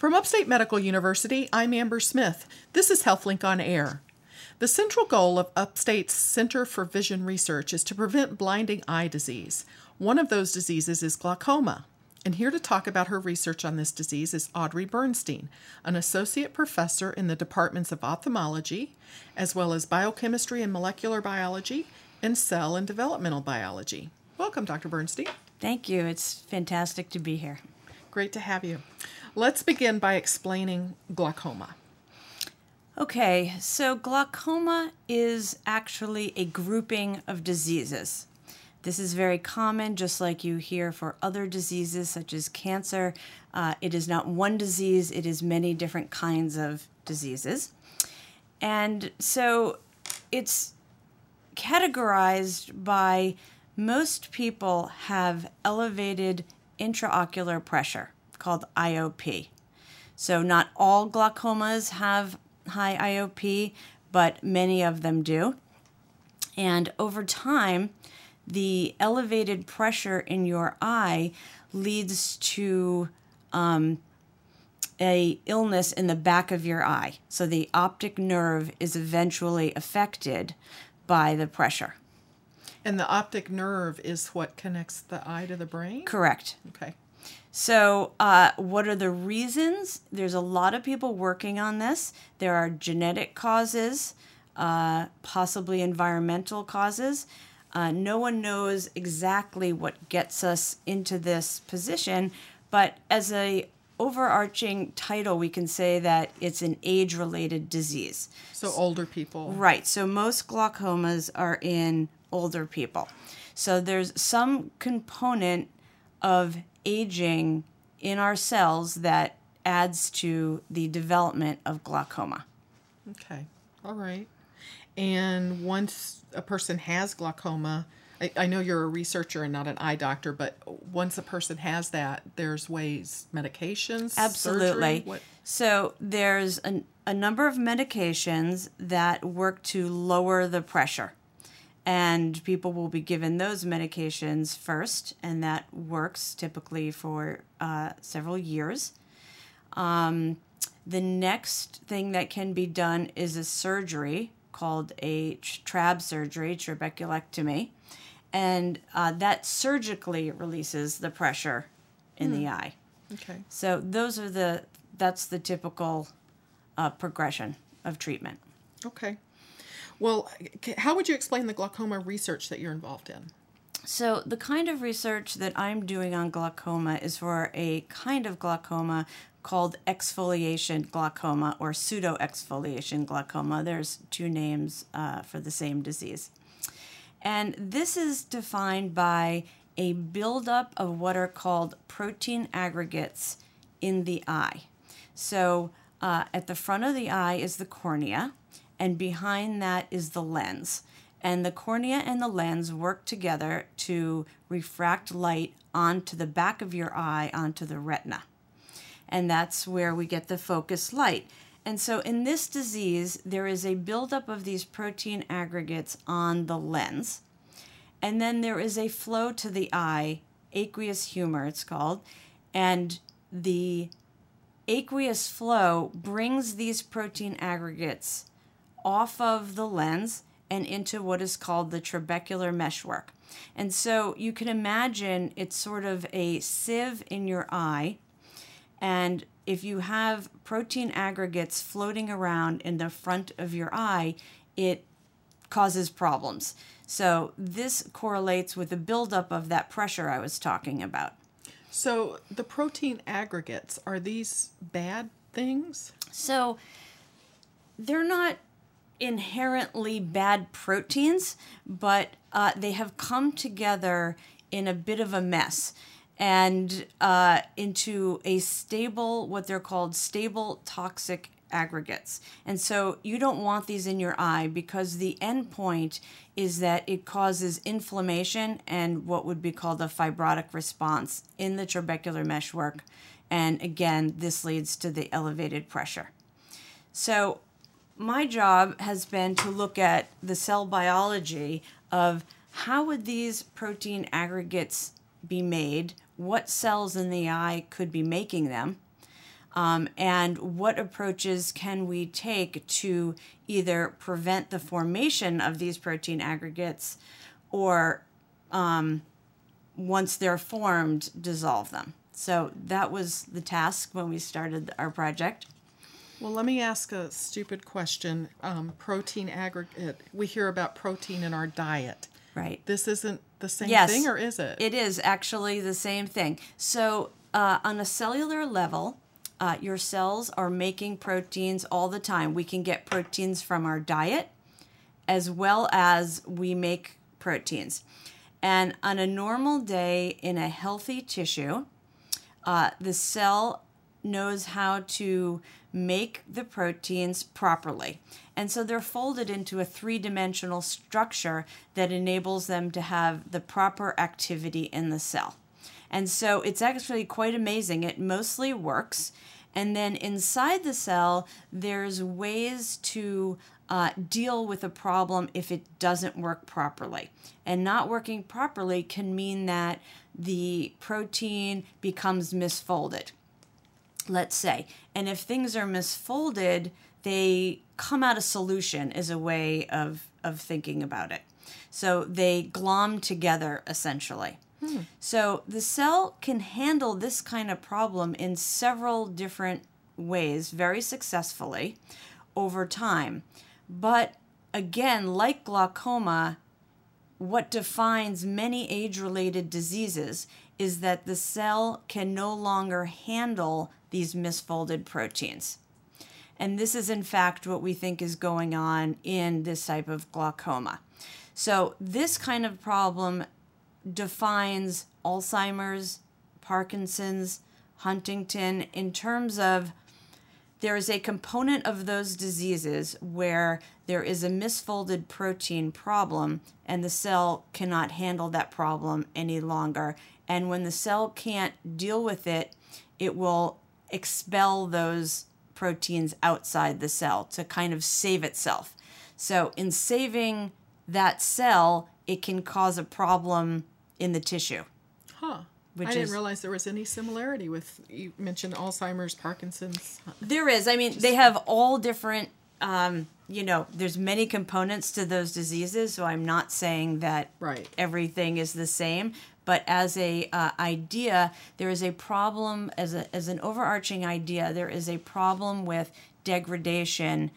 From Upstate Medical University, I'm Amber Smith. This is HealthLink on Air. The central goal of Upstate's Center for Vision Research is to prevent blinding eye disease. One of those diseases is glaucoma. And here to talk about her research on this disease is Audrey Bernstein, an associate professor in the departments of ophthalmology, as well as biochemistry and molecular biology, and cell and developmental biology. Welcome, Dr. Bernstein. Thank you. It's fantastic to be here. Great to have you. Let's begin by explaining glaucoma. Okay, so glaucoma is actually a grouping of diseases. This is very common, just like you hear for other diseases such as cancer. Uh, it is not one disease, it is many different kinds of diseases. And so it's categorized by most people have elevated intraocular pressure called IOP. So, not all glaucomas have high IOP, but many of them do. And over time, the elevated pressure in your eye leads to um, a illness in the back of your eye. So the optic nerve is eventually affected by the pressure. And the optic nerve is what connects the eye to the brain? Correct. Okay. So, uh, what are the reasons? There's a lot of people working on this. There are genetic causes, uh, possibly environmental causes. Uh, no one knows exactly what gets us into this position, but as a overarching title, we can say that it's an age-related disease. So older people. Right. So most glaucomas are in older people. So there's some component of aging in our cells that adds to the development of glaucoma. Okay. All right. And once a person has glaucoma, I, I, know you're a researcher and not an eye doctor, but once a person has that, there's ways, medications? Absolutely. So there's an, a number of medications that work to lower the pressure. And people will be given those medications first, and that works typically for uh, several years. Um, the next thing that can be done is a surgery called a trab surgery, trabeculectomy, and uh, that surgically releases the pressure in the hmm. eye. Okay. So those are the that's the typical uh, progression of treatment. Okay. Well, how would you explain the glaucoma research that you're involved in? So, the kind of research that I'm doing on glaucoma is for a kind of glaucoma called exfoliation glaucoma or pseudo exfoliation glaucoma. There's two names uh, for the same disease. And this is defined by a buildup of what are called protein aggregates in the eye. So, uh, at the front of the eye is the cornea, and behind that is the lens. And the cornea and the lens work together to refract light onto the back of your eye, onto the retina and that's where we get the focused light. And so in this disease, there is a buildup of these protein aggregates on the lens. And then there is a flow to the eye, aqueous humor, it's called. And the aqueous flow brings these protein aggregates off of the lens and into what is called the trabecular meshwork. And so you can imagine it's sort of a sieve in your eye and if you have protein aggregates floating around in the front of your eye, it causes problems. So this correlates with the buildup of that pressure I was talking about. So the protein aggregates, are these bad things? So they're not inherently bad proteins, but uh, they have come together in a bit of a mess and uh, into a stable, what they're called stable toxic aggregates. And so you don't want these in your eye because the end point is that it causes inflammation and what would be called a fibrotic response in the trabecular meshwork. And again, this leads to the elevated pressure. So my job has been to look at the cell biology of how would these protein aggregates be made what cells in the eye could be making them, Um, and what approaches can we take to either prevent the formation of these protein aggregates or um, once they're formed, dissolve them? So that was the task when we started our project. Well, let me ask a stupid question. Um, protein aggregate. We hear about protein in our diet. Right. This isn't the same Yes. thing, or is it? It is actually the same thing. So, uh, on a cellular level, uh, your cells are making proteins all the time. We can get proteins from our diet as well as we make proteins. And on a normal day in a healthy tissue, uh, the cell knows how to make the proteins properly. And so they're folded into a three dimensional structure that enables them to have the proper activity in the cell. And so it's actually quite amazing. It mostly works. And then inside the cell, there's ways to uh, deal with a problem if it doesn't work properly. And not working properly can mean that the protein becomes misfolded let's say. And if things are misfolded, they come out of solution is a way of, of thinking about it. So they glom together essentially. Hmm. So the cell can handle this kind of problem in several different ways very successfully over time. But again, like glaucoma, what defines many age related diseases is that the cell can no longer handle these misfolded proteins. And this is, in fact, what we think is going on in this type of glaucoma. So, this kind of problem defines Alzheimer's, Parkinson's, Huntington in terms of there is a component of those diseases where there is a misfolded protein problem and the cell cannot handle that problem any longer. And when the cell can't deal with it, it will expel those proteins outside the cell to kind of save itself. So, in saving that cell, it can cause a problem in the tissue. huh. which I didn't is- realize there was any similarity with you mentioned Alzheimer's, Parkinson's. There is. I mean, they have all different. Um, you know, there's many components to those diseases, so I'm not saying that Right. everything is the same. But as a uh, idea, there is a problem as a as an overarching idea. There is a problem with degradation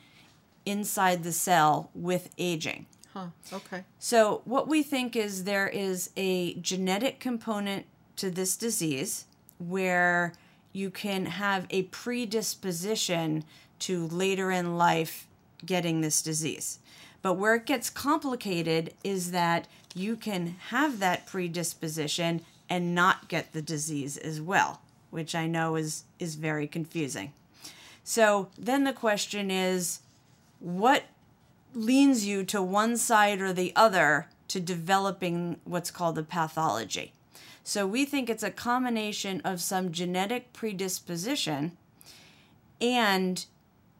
inside the cell with aging. Huh. Okay. So, what we think is there is a genetic component to this disease where you can have a predisposition to later in life getting this disease. But where it gets complicated is that you can have that predisposition and not get the disease as well, which I know is is very confusing. So, then the question is what leans you to one side or the other to developing what's called a pathology. So we think it's a combination of some genetic predisposition and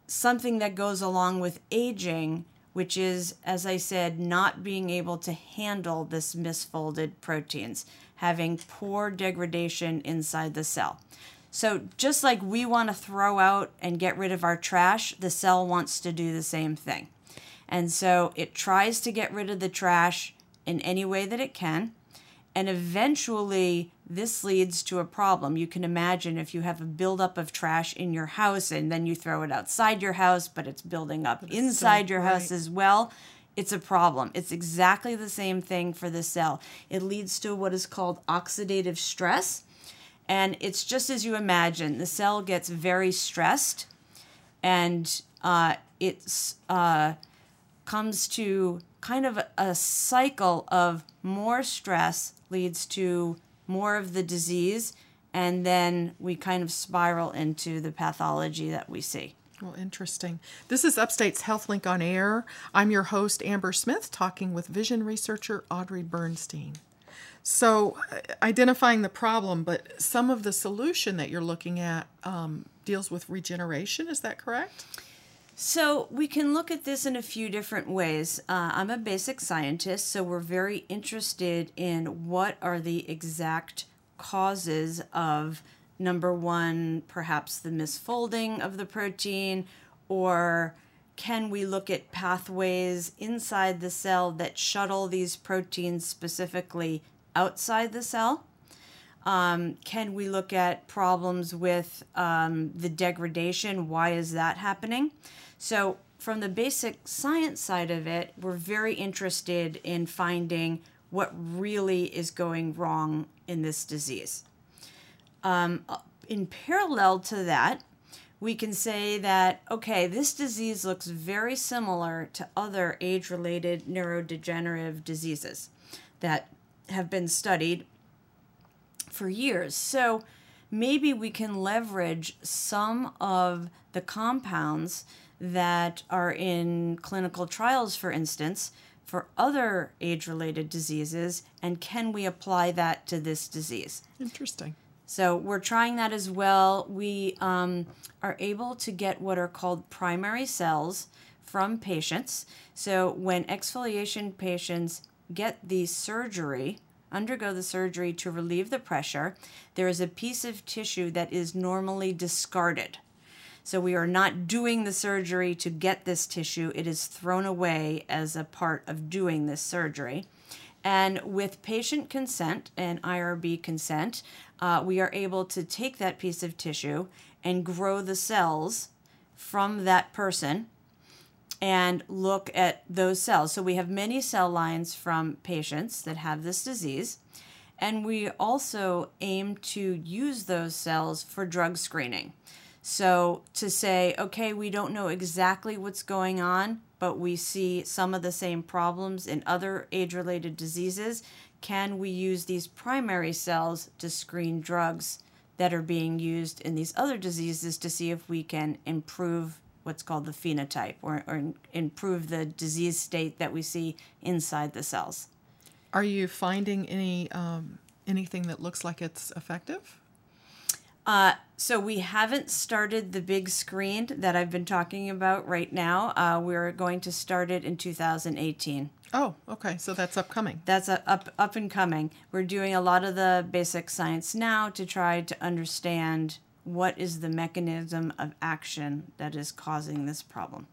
something that goes along with aging, which is, as I said, not being able to handle this misfolded proteins, having poor degradation inside the cell. So, just like we want to throw out and get rid of our trash, the cell wants to do the same thing. And so it tries to get rid of the trash in any way that it can. And eventually, this leads to a problem. You can imagine if you have a buildup of trash in your house and then you throw it outside your house, but it's building up inside your house as well, it's a problem. It's exactly the same thing for the cell. It leads to what is called oxidative stress. And it's just as you imagine the cell gets very stressed and uh, it's. Uh, comes to kind of a, cycle of more stress leads to more of the disease and then we kind of spiral into the pathology that we see Well, interesting. This is Upstate's HealthLink on Air. I'm your host, Amber Smith, talking with vision researcher Audrey Bernstein. So, uh, identifying the problem, but some of the solution that you're looking at um, deals with regeneration. Is that correct? So we can look at this in a few different ways. Uh, I'm a basic scientist, so we're very interested in what are the exact causes of number one, perhaps the misfolding of the protein, or can we look at pathways inside the cell that shuttle these proteins specifically outside the cell? Um, can we look at problems with um, the degradation? Why is that happening? So, from the basic science side of it, we're very interested in finding what really is going wrong in this disease. Um, in parallel to that, we can say that, okay, this disease looks very similar to other age related neurodegenerative diseases that have been studied for years. So maybe we can leverage some of the compounds that are in clinical trials, for instance, for other age related diseases, and can we apply that to this disease? Interesting. So we're trying that as well. We um, are able to get what are called primary cells from patients. So when exfoliation patients get the surgery, undergo the surgery to relieve the pressure, there is a piece of tissue that is normally discarded. So we are not doing the surgery to get this tissue, it is thrown away as a part of doing this surgery. And with patient consent and IRB consent, uh, we are able to take that piece of tissue and grow the cells from that person and look at those cells. So we have many cell lines from patients that have this disease, and we also aim to use those cells for drug screening. So to say, okay, we don't know exactly what's going on, but we see some of the same problems in other age related diseases, can we use these primary cells to screen drugs that are being used in these other diseases to see if we can improve what's called the phenotype or, or improve the disease state that we see inside the cells. Are you finding any um, anything that looks like it's effective? Uh, so we haven't started the big screen that I've been talking about right now. Uh, we're going to start it in 2018. Oh, okay. So that's upcoming. That's a, up up and coming. We're doing a lot of the basic science now to try to understand what is the mechanism of action that is causing this problem.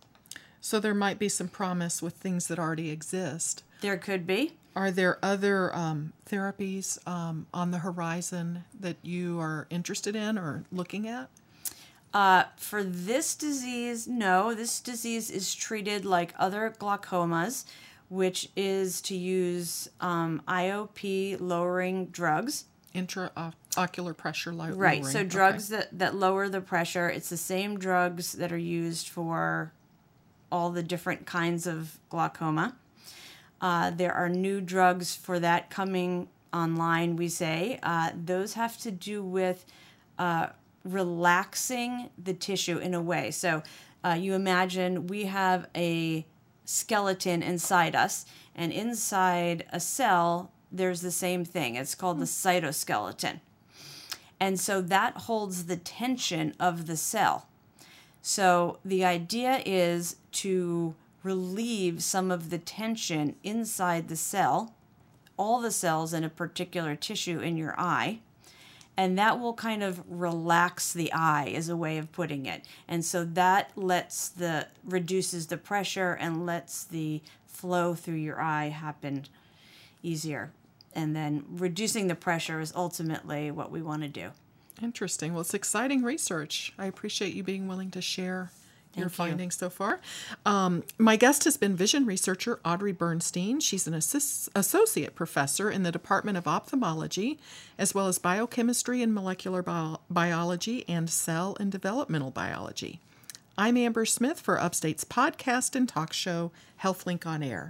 So there might be some promise with things that already exist. There could be. Are there other um, therapies um, on the horizon that you are interested in or looking at? Uh, for this disease, no. This disease is treated like other glaucomas, which is to use um, IOP lowering drugs. Intraocular pressure lowering. Right. So drugs okay. that, that lower the pressure. It's the same drugs that are used for all the different kinds of glaucoma. Uh, there are new drugs for that coming online, we say. Uh, those have to do with uh, relaxing the tissue in a way. So uh, you imagine we have a skeleton inside us, and inside a cell, there's the same thing. It's called the cytoskeleton. And so that holds the tension of the cell. So the idea is to relieve some of the tension inside the cell, all the cells in a particular tissue in your eye. And that will kind of relax the eye, is a way of putting it. And so that lets the reduces the pressure and lets the flow through your eye happen easier. And then reducing the pressure is ultimately what we want to do. Interesting. Well, it's exciting research. I appreciate you being willing to share your findings so far. Um, my guest has been vision researcher Audrey Bernstein. She's an assist- associate professor in the Department of Ophthalmology, as well as biochemistry and molecular bio- biology and cell and developmental biology. I'm Amber Smith for Upstate's podcast and talk show, HealthLink on Air.